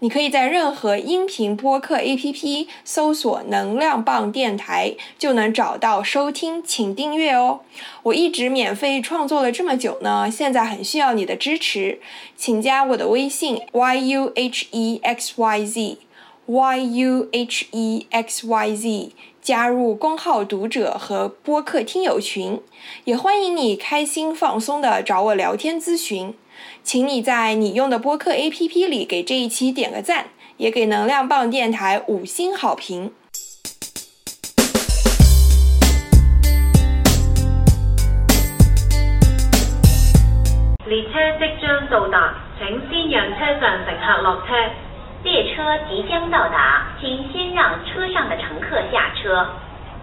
你可以在任何音频播客 APP 搜索“能量棒电台”，就能找到收听，请订阅哦。我一直免费创作了这么久呢，现在很需要你的支持，请加我的微信 yuhexyz yuhexyz，加入公号读者和播客听友群，也欢迎你开心放松的找我聊天咨询。请你在你用的播客 APP 里给这一期点个赞，也给能量棒电台五星好评。列车即将到达，请先让车上乘客落车。列车即将到达，请先让车上的乘客下车。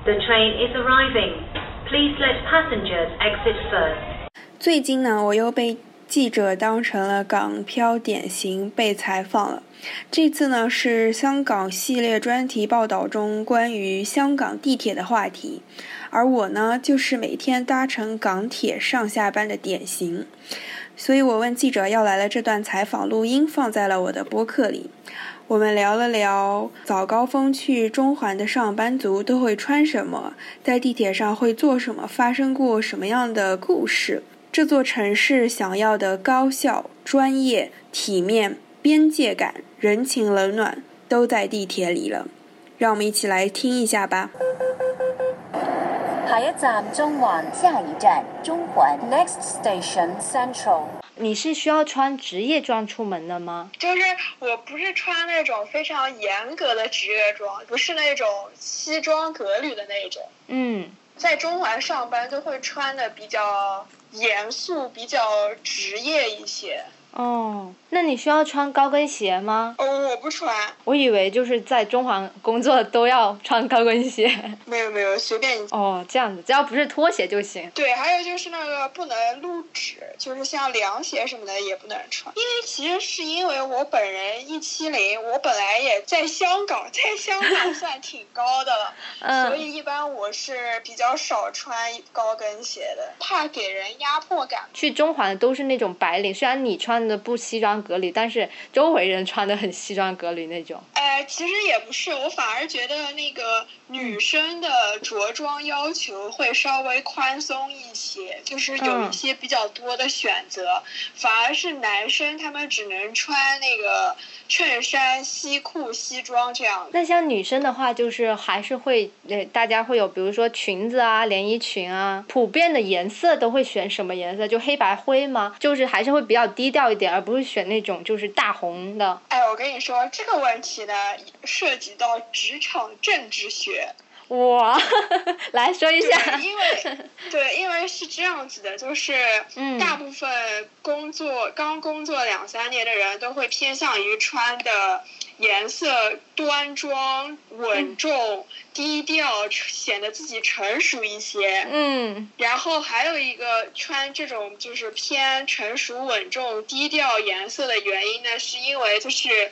The train is arriving. Please let passengers exit first. 最近呢，我又被记者当成了港漂典型被采访了。这次呢是香港系列专题报道中关于香港地铁的话题，而我呢就是每天搭乘港铁上下班的典型。所以我问记者要来了这段采访录音放在了我的播客里。我们聊了聊早高峰去中环的上班族都会穿什么，在地铁上会做什么，发生过什么样的故事。这座城市想要的高效、专业、体面、边界感、人情冷暖，都在地铁里了。让我们一起来听一下吧。下一站中环，下一站中环，Next station Central。你是需要穿职业装出门的吗？就是我不是穿那种非常严格的职业装，不是那种西装革履的那种。嗯，在中环上班就会穿的比较严肃，比较职业一些。哦，那你需要穿高跟鞋吗？哦，我不穿，我以为就是在中环工作都要穿高跟鞋。没有没有，随便你。哦，这样子，只要不是拖鞋就行。对，还有就是那个不能露趾，就是像凉鞋什么的也不能穿。因为其实是因为我本人一七零，我本来也在香港，在香港 算挺高的了，嗯所以一般我是比较少穿高跟鞋的，怕给人压迫感。去中环的都是那种白领，虽然你穿的不西装革履，但是周围人穿的很西装革履那种。哎，其实也不是，我反而觉得那个女生的着装要求会稍微宽松一些，就是有嗯一些比较多的选择。反而是男生他们只能穿那个衬衫、西裤、西装这样。那像女生的话，就是还是会呃，大家会有比如说裙子啊、连衣裙啊，普遍的颜色都会选什么颜色？就黑白灰吗？就是还是会比较低调一点，而不是选那种就是大红的。哎，我跟你说这个问题呢，涉及到职场政治学。哇，来说一下。因为 对，因为是这样子的，就是嗯大部分工作刚工作两三年的人都会偏向于穿的颜色端庄、稳重、低调，显得自己成熟一些。嗯然后还有一个穿这种就是偏成熟、稳重、低调颜色的原因呢，是因为就是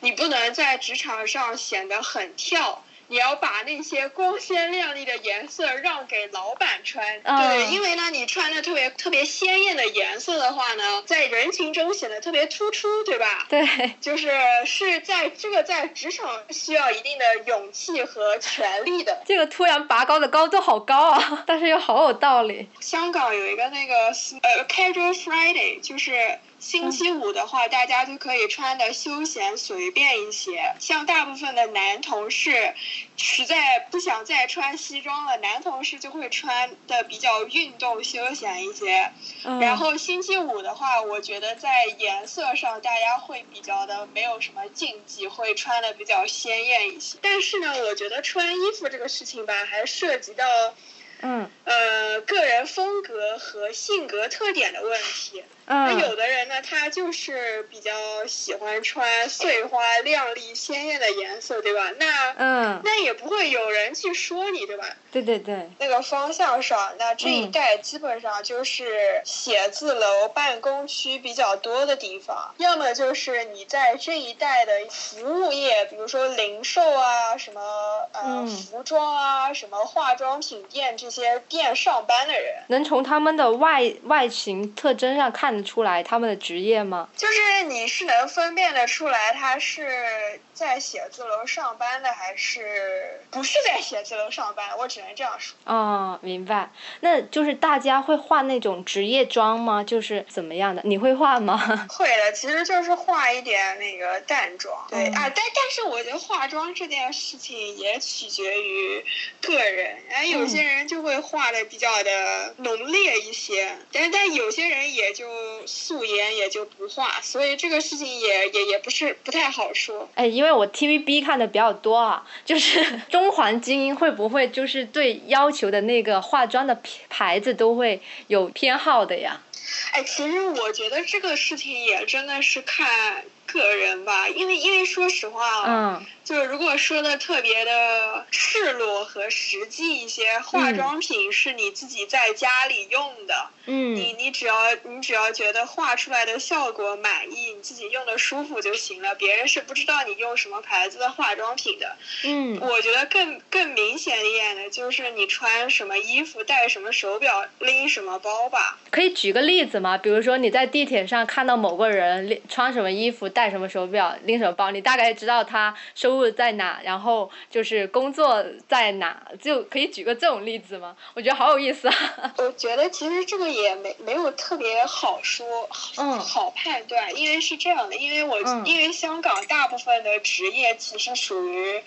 你不能在职场上显得很跳。你要把那些光鲜亮丽的颜色让给老板穿，嗯对，因为呢，你穿的特别特别鲜艳的颜色的话呢，在人群中显得特别突出，对吧？对，就是是在这个在职场需要一定的勇气和权力的。这个突然拔高的高度好高啊，但是又好有道理。香港有一个那个呃 casual Friday，就是星期五的话，大家就可以穿的休闲随便一些。像大部分的男同事，实在不想再穿西装了，男同事就会穿的比较运动休闲一些。嗯、然后星期五的话，我觉得在颜色上大家会比较的没有什么禁忌，会穿的比较鲜艳一些。但是呢，我觉得穿衣服这个事情吧，还涉及到嗯呃个人风格和性格特点的问题。那有嗯的人呢，他就是比较喜欢穿碎花、亮丽、鲜艳的颜色，对吧？那嗯，那也不会有人去说你，对吧？对对对，那个方向上，那这一嗯带基本上就是写字楼、办公区比较多的地方，要么就是你在这一带的服务业，比如说零售啊，什么呃、嗯服装啊，什么化妆品店这些店上班的人。能从他们的外外形特征上看得出来他们的职业吗？就是你是能分辨得出来，他是在写字楼上班的，还是不是在写字楼上班？我只能这样说。哦，明白。那就是大家会化那种职业妆吗？就是怎么样的？你会化吗？会的，其实就是化一点那个淡妆。对、嗯啊，但但是我觉得化妆这件事情也取决于个人，哎，有些人就会化的比较的浓烈一些，但但有些人也就素颜也就不化，所以这个事情也也也不是不太好说。哎，因为我 TVB 看的比较多啊，就是 中环精英会不会就是对要求的那个化妆的牌子都会有偏好的呀？哎，其实我觉得这个事情也真的是看个人吧，因为因为说实话啊，嗯就是如果说的特别的赤裸和实际一些，化嗯妆品是你自己在家里用的，你嗯你你只要你只要觉得画出来的效果满意，你自己用的舒服就行了，别人是不知道你用什么牌子的化妆品的。嗯我觉得更更明显一点的就是你穿什么衣服、戴什么手表、拎什么包吧。可以举个例子吗？比如说你在地铁上看到某个人拎穿什么衣服、戴什么手表、拎什么包，你大概知道他收入在哪，然后就是工作在哪，就可以举个这种例子吗？我觉得好有意思啊。我觉得其实这个也没没有特别好说，嗯好判断，因为是这样的，因为我、嗯因为香港大部分的职业其实属于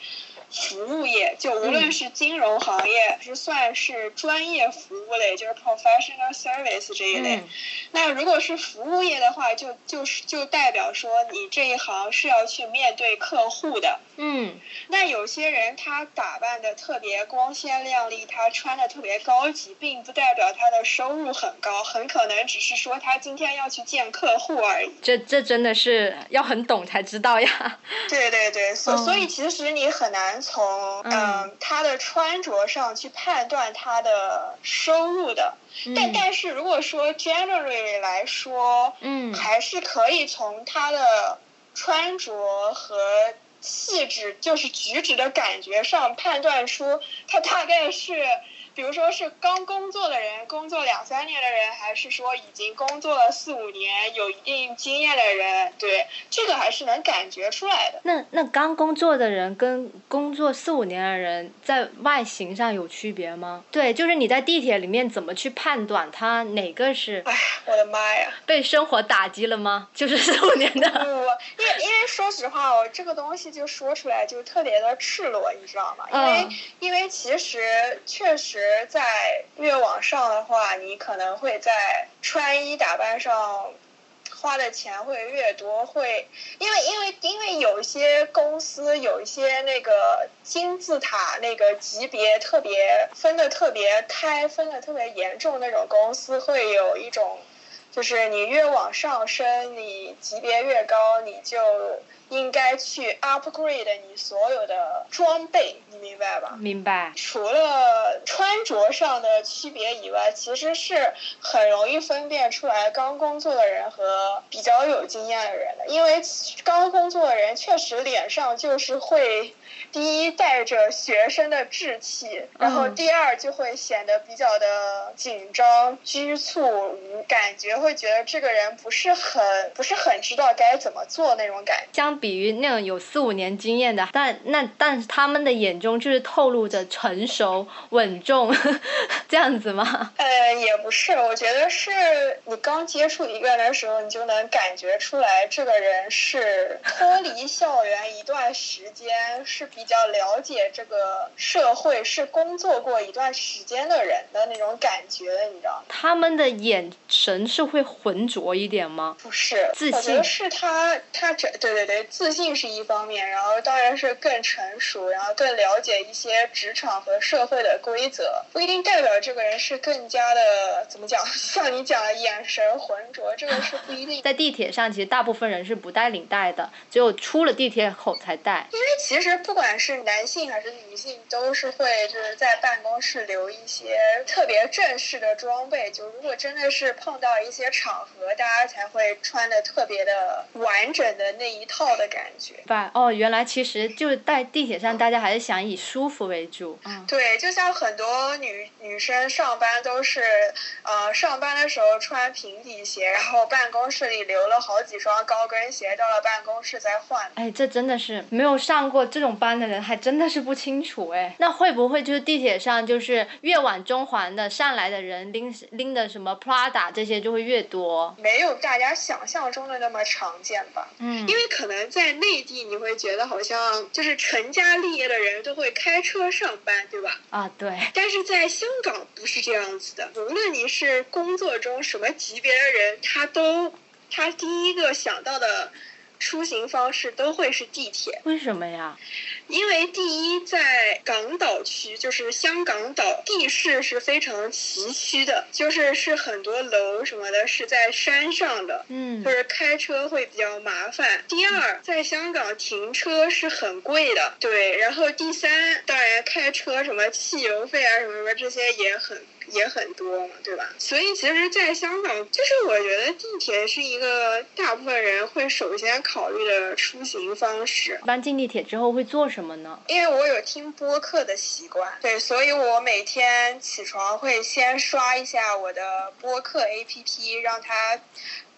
服务业，就无论嗯是金融行业，是算是专业服务类，就是 professional service 这一类。嗯那如果是服务业的话，就就是就代表说你这一行是要去面对客户的。嗯那有些人他打扮的特别光鲜亮丽，他穿的特别高级，并不代表他的收入很高，很可能只是说他今天要去见客户而已。这这真的是要很懂才知道呀。对对对，所、哦所以其实你很难从嗯。嗯他的穿着上去判断他的收入的。但嗯。但是如果说 generally 来说，嗯。还是可以从他的穿着和气质，就是举止的感觉上判断出他大概是，比如说是刚工作的人，工作两三年的人，还是说已经工作了四五年，有一定经验的人，对，这个还是能感觉出来的。那那刚工作的人跟工作四五年的人在外形上有区别吗？对，就是你在地铁里面怎么去判断他哪个是哎，我的妈呀！被生活打击了吗？就是四五年的。不不，因为因为说实话哦，这个东西就说出来就特别的赤裸，你知道吗？因为、嗯因为其实确实在越往上的话，你可能会在穿衣打扮上。花的钱会越多，会因为因为因为有一些公司有一些那个金字塔那个级别特别分的特别开，分的特别严重那种公司，会有一种就是你越往上升，你级别越高，你就应该去 upgrade 你所有的装备，你明白吧？明白。除了穿着上的区别以外，其实是很容易分辨出来刚工作的人和比较有经验的人的，因为刚工作的人确实脸上就是会。第一，带着学生的稚气，然后嗯第二就会显得比较的紧张、拘促，无感觉会觉得这个人不是很不是很知道该怎么做那种感觉。相比于那种有四五年经验的，但那但是他们的眼中就是透露着成熟稳重，这样子吗？呃，也不是，我觉得是你刚接触一个人的时候，你就能感觉出来，这个人是脱离校园一段时间，是比较了解这个社会，是工作过一段时间的人的那种感觉的，你知道吗？他们的眼神是会浑浊一点吗？不是，自我觉得信是他，他这对对对，自信是一方面，然后当然是更成熟，然后更了解解一些职场和社会的规则，不一定代表这个人是更加的怎么讲，像你讲的眼神浑浊，这个是不一定。在地铁上，其实大部分人是不带领带的，只有出了地铁口才带。因为其实不管是男性还是女性，都是会就是在办公室留一些特别正式的装备。就如果真的是碰到一些场合，大家才会穿的特别的完整的那一套的感觉。吧，哦，原来其实就是在地铁上，大家还是想以舒服为主。嗯，对，就像很多女女生上班都是，呃，上班的时候穿平底鞋，然后办公室里留了好几双高跟鞋，到了办公室再换。哎，这真的是没有上过这种班的人，还真的是不清楚哎。那会不会就是地铁上，就是越往中环的上来的人拎拎的什么 Prada 这些就会越多？没有大家想象中的那么常见吧？嗯，因为可能在内地你会觉得好像就是成家立业的人都会开车上班，对吧？啊，对。但是在香港不是这样子的，无论你是工作中什么级别的人，他都他第一个想到的出行方式都会是地铁。为什么呀？因为第一，在港岛区，就是香港岛地势是非常崎岖的，就是是很多楼什么的是在山上的，嗯就是开车会比较麻烦。第二，在香港停车是很贵的，对。然后第三，当然开车什么汽油费啊什么什么这些也很也很多嘛，对吧？所以其实，在香港，就是我觉得地铁是一个大部分人会首先考虑的出行方式。一般进地铁之后会做什么呢？因为我有听播客的习惯，对，所以我每天起床会先刷一下我的播客 APP，让它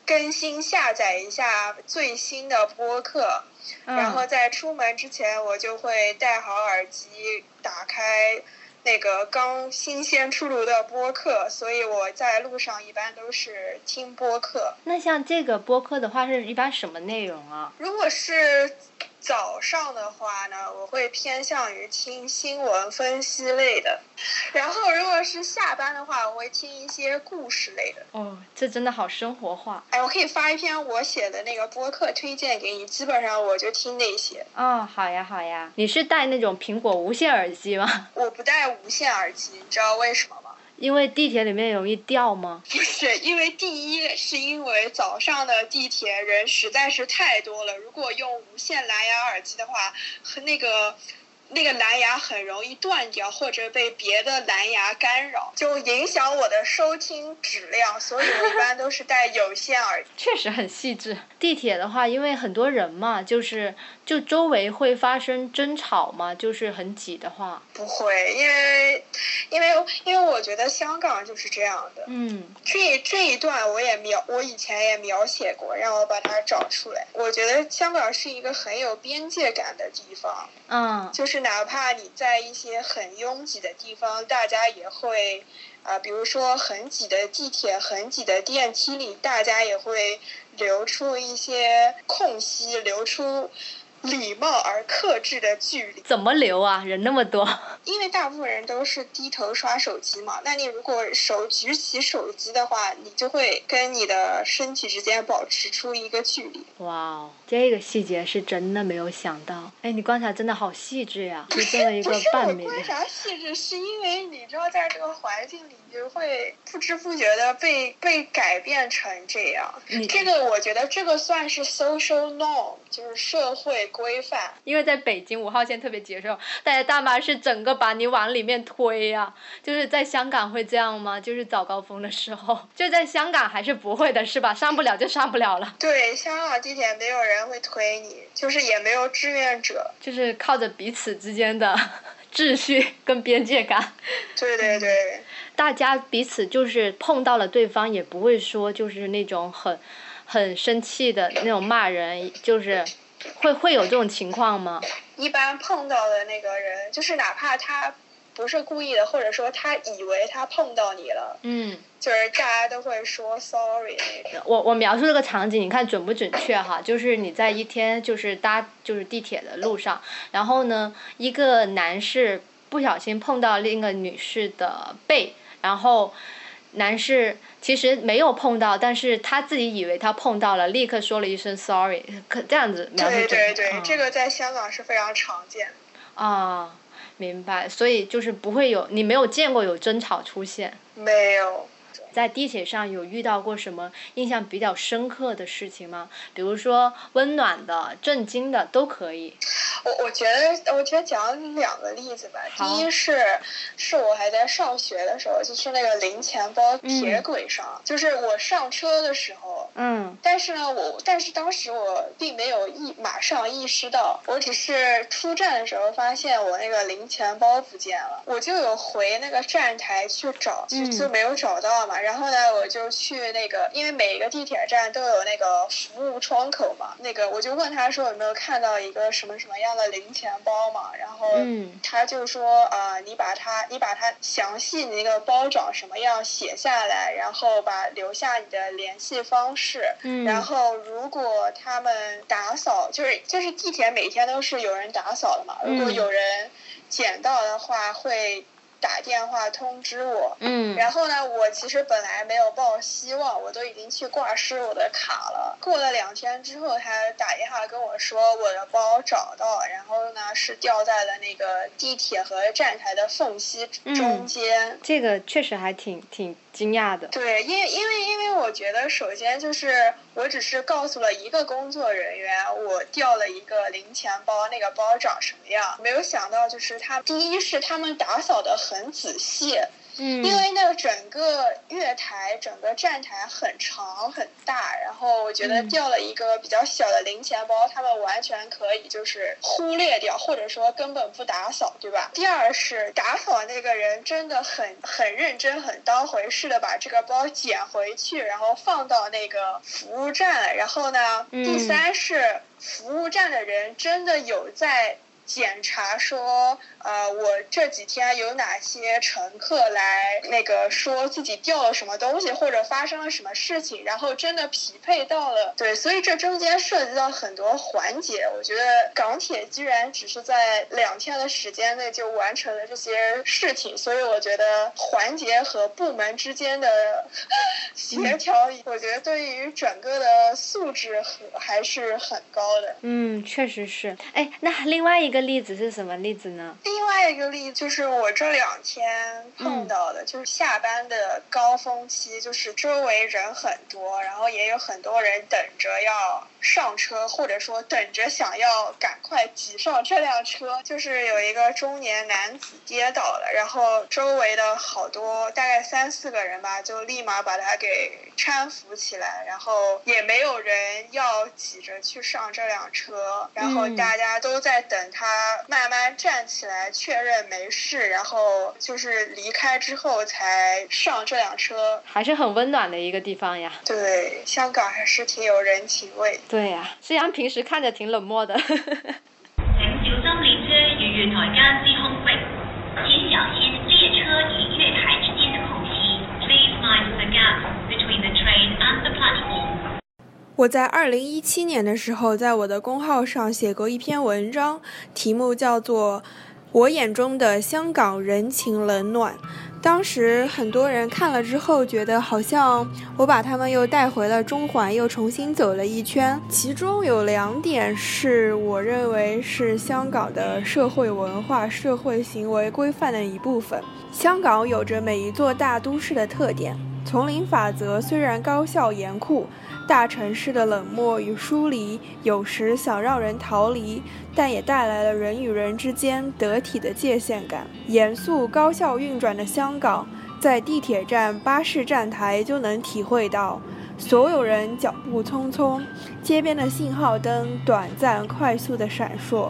更新下载一下最新的播客，然后在出门之前我就会戴好耳机，打开那个刚新鲜出炉的播客，所以我在路上一般都是听播客。那像这个播客的话，是一般什么内容啊？如果是早上的话呢，我会偏向于听新闻分析类的；然后如果是下班的话，我会听一些故事类的。哦，这真的好生活化。哎，我可以发一篇我写的那个播客推荐给你，基本上我就听那些。哦，好呀好呀。你是戴那种苹果无线耳机吗？我不戴无线耳机，你知道为什么吗？因为地铁里面容易掉吗？不是，因为第一是因为早上的地铁人实在是太多了，如果用无线蓝牙耳机的话，和那个。那个蓝牙很容易断掉，或者被别的蓝牙干扰，就影响我的收听质量，所以我一般都是戴有线耳机。确实很细致。地铁的话，因为很多人嘛，就是就周围会发生争吵嘛，就是很挤的话。不会，因为因为因为我觉得香港就是这样的。嗯，这这一段我也描，我以前也描写过，让我把它找出来。我觉得香港是一个很有边界感的地方。嗯，就是哪怕你在一些很拥挤的地方，大家也会，啊、比如说很挤的地铁、很挤的电梯里，大家也会留出一些空隙，留出礼貌而克制的距离。怎么留啊？人那么多。因为大部分人都是低头刷手机嘛，那你如果手举起手机的话，你就会跟你的身体之间保持出一个距离。哇哦，这个细节是真的没有想到。哎，你观察真的好细致呀，就这么一个不是我半米的。观察细致，是因为你知道，在这个环境里，你就会不知不觉的被被改变成这样。你这个我觉得这个算是 social norm，就是社会规范。因为在北京五号线特别接受，大家大妈是整个把你往里面推呀、就是在香港会这样吗？就是早高峰的时候，就在香港还是不会的，是吧？上不了就上不了了，对，香港地铁没有人会推你，就是也没有志愿者。就是靠着彼此之间的秩序跟边界感。对对对。大家彼此就是碰到了对方，也不会说就是那种很很生气的那种骂人，就是会会有这种情况吗？一般碰到的那个人，就是哪怕他不是故意的，或者说他以为他碰到你了，嗯，就是大家都会说 sorry 那种。我我描述这个场景，你看准不准确哈？就是你在一天就是搭就是地铁的路上，然后呢，一个男士不小心碰到另一个女士的背，然后男士其实没有碰到，但是他自己以为他碰到了，立刻说了一声 sorry，可这样子描述对准对对，嗯这个在香港是非常常见的。啊，明白，所以就是不会有你没有见过有争吵出现。没有。在地铁上有遇到过什么印象比较深刻的事情吗？比如说温暖的、震惊的都可以。我我觉得，我觉得讲两个例子吧。第一是，是我还在上学的时候，就是那个零钱包铁轨上，就是我上车的时候。嗯。但是呢，我但是当时我并没有意马上意识到，我只是出站的时候发现我那个零钱包不见了，我就有回那个站台去找，就就没有找到嘛。然后呢，我就去那个，因为每一个地铁站都有那个服务窗口嘛，那个我就问他说有没有看到一个什么什么样的零钱包嘛，然后他就说啊，你把它，你把它详细你那个包长什么样写下来，然后把留下你的联系方式，然后如果他们打扫，就是就是地铁每天都是有人打扫的嘛，如果有人捡到的话会。打电话通知我，嗯，然后呢，我其实本来没有抱希望，我都已经去挂失我的卡了。过了两天之后，他打电话跟我说我的包找到，然后呢是掉在了那个地铁和站台的缝隙中间。这个确实还挺挺。惊讶的，对，因为因为因为我觉得，首先就是我只是告诉了一个工作人员，我掉了一个零钱包，那个包长什么样，没有想到就是他，第一是他们打扫的很仔细。嗯，因为那个整个月台、整个站台很长很大，然后我觉得掉了一个比较小的零钱包，他们完全可以就是忽略掉，或者说根本不打扫，对吧？第二是打扫那个人真的很很认真、很当回事的把这个包捡回去，然后放到那个服务站。然后呢，第三是服务站的人真的有在。检查说，呃，我这几天有哪些乘客来那个说自己掉了什么东西，或者发生了什么事情，然后真的匹配到了，对，所以这中间涉及到很多环节。我觉得港铁居然只是在两天的时间内就完成了这些事情，所以我觉得环节和部门之间的 协调，我觉得对于整个的素质和还是很高的。嗯，确实是。哎，那另外一个。个例子是什么例子呢？另外一个例子就是我这两天碰到的，就是下班的高峰期，就是周围人很多，然后也有很多人等着要上车，或者说等着想要赶快挤上这辆车。就是有一个中年男子跌倒了，然后周围的好多大概三四个人吧，就立马把他给搀扶起来，然后也没有人要挤着去上这辆车，然后大家都在等他。他慢慢站起来，确认没事，然后就是离开之后才上这辆车，还是很温暖的一个地方呀。对，香港还是挺有人情味。对呀，虽然平时看着挺冷漠的。请小心列车与月台间我在二零一七年的时候，在我的公号上写过一篇文章，题目叫做《我眼中的香港人情冷暖》。当时很多人看了之后，觉得好像我把他们又带回了中环，又重新走了一圈。其中有两点是我认为是香港的社会文化、社会行为规范的一部分。香港有着每一座大都市的特点，丛林法则虽然高效严酷。大城市的冷漠与疏离，有时想让人逃离，但也带来了人与人之间得体的界限感。严肃高效运转的香港，在地铁站、巴士站台就能体会到。所有人脚步匆匆，街边的信号灯短暂、快速的闪烁。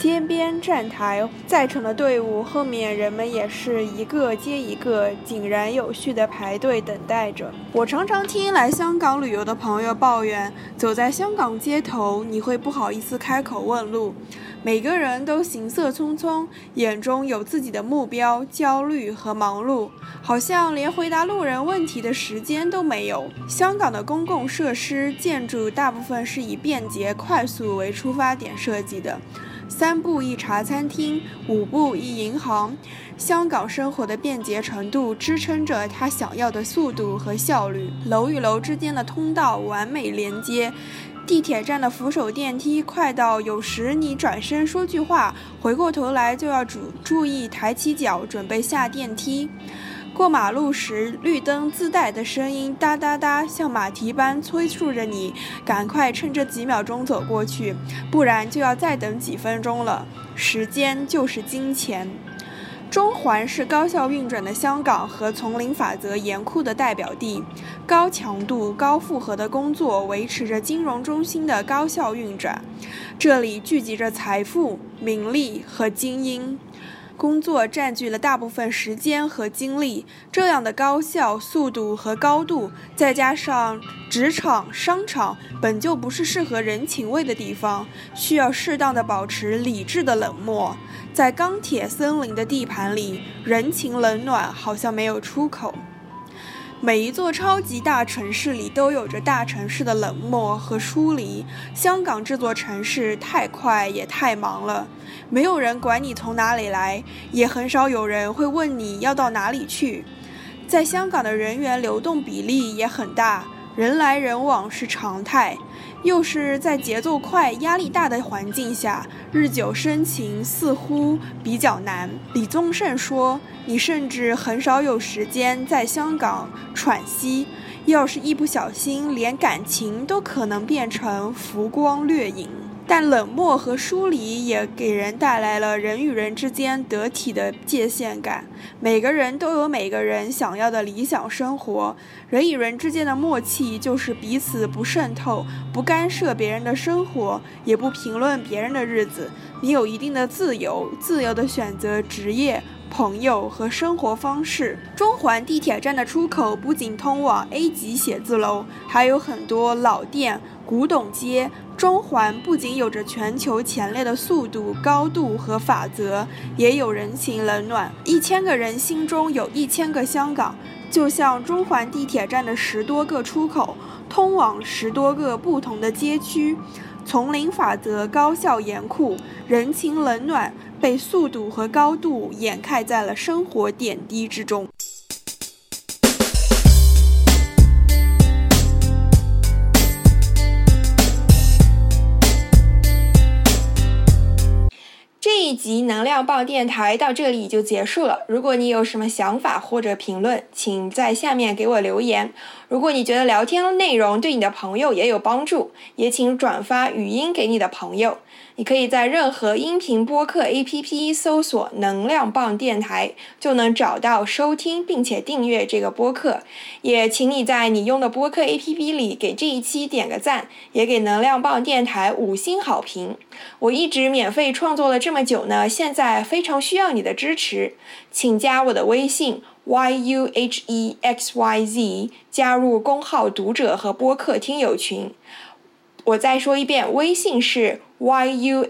街边站台在场的队伍后面，人们也是一个接一个，井然有序地排队等待着。我常常听来香港旅游的朋友抱怨，走在香港街头，你会不好意思开口问路，每个人都行色匆匆，眼中有自己的目标、焦虑和忙碌，好像连回答路人问题的时间都没有。香港的公共设施建筑大部分是以便捷、快速为出发点设计的。三步一茶餐厅，五步一银行。香港生活的便捷程度支撑着他想要的速度和效率。楼与楼之间的通道完美连接，地铁站的扶手电梯快到有时你转身说句话，回过头来就要注注意抬起脚准备下电梯。过马路时，绿灯自带的声音哒哒哒，像马蹄般催促着你赶快趁这几秒钟走过去，不然就要再等几分钟了。时间就是金钱。中环是高效运转的香港和丛林法则严酷的代表地，高强度、高负荷的工作维持着金融中心的高效运转，这里聚集着财富、名利和精英。工作占据了大部分时间和精力，这样的高效、速度和高度，再加上职场、商场本就不是适合人情味的地方，需要适当的保持理智的冷漠。在钢铁森林的地盘里，人情冷暖好像没有出口。每一座超级大城市里都有着大城市的冷漠和疏离。香港这座城市太快也太忙了，没有人管你从哪里来，也很少有人会问你要到哪里去。在香港的人员流动比例也很大，人来人往是常态。又是在节奏快、压力大的环境下，日久生情似乎比较难。李宗盛说：“你甚至很少有时间在香港喘息，要是一不小心，连感情都可能变成浮光掠影。”但冷漠和疏离也给人带来了人与人之间得体的界限感。每个人都有每个人想要的理想生活。人与人之间的默契就是彼此不渗透、不干涉别人的生活，也不评论别人的日子。你有一定的自由，自由的选择职业。朋友和生活方式。中环地铁站的出口不仅通往 A 级写字楼，还有很多老店、古董街。中环不仅有着全球前列的速度、高度和法则，也有人情冷暖。一千个人心中有一千个香港，就像中环地铁站的十多个出口，通往十多个不同的街区。丛林法则高效严酷，人情冷暖被速度和高度掩盖在了生活点滴之中。一集能量棒电台到这里就结束了。如果你有什么想法或者评论，请在下面给我留言。如果你觉得聊天内容对你的朋友也有帮助，也请转发语音给你的朋友。你可以在任何音频播客 APP 搜索“能量棒电台”，就能找到收听并且订阅这个播客。也请你在你用的播客 APP 里给这一期点个赞，也给能量棒电台五星好评。我一直免费创作了这么久呢，现在非常需要你的支持，请加我的微信 yuhexyz，加入公号读者和播客听友群。我再说一遍，微信是 yuhexyz，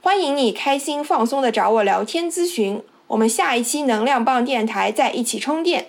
欢迎你开心放松的找我聊天咨询。我们下一期能量棒电台再一起充电。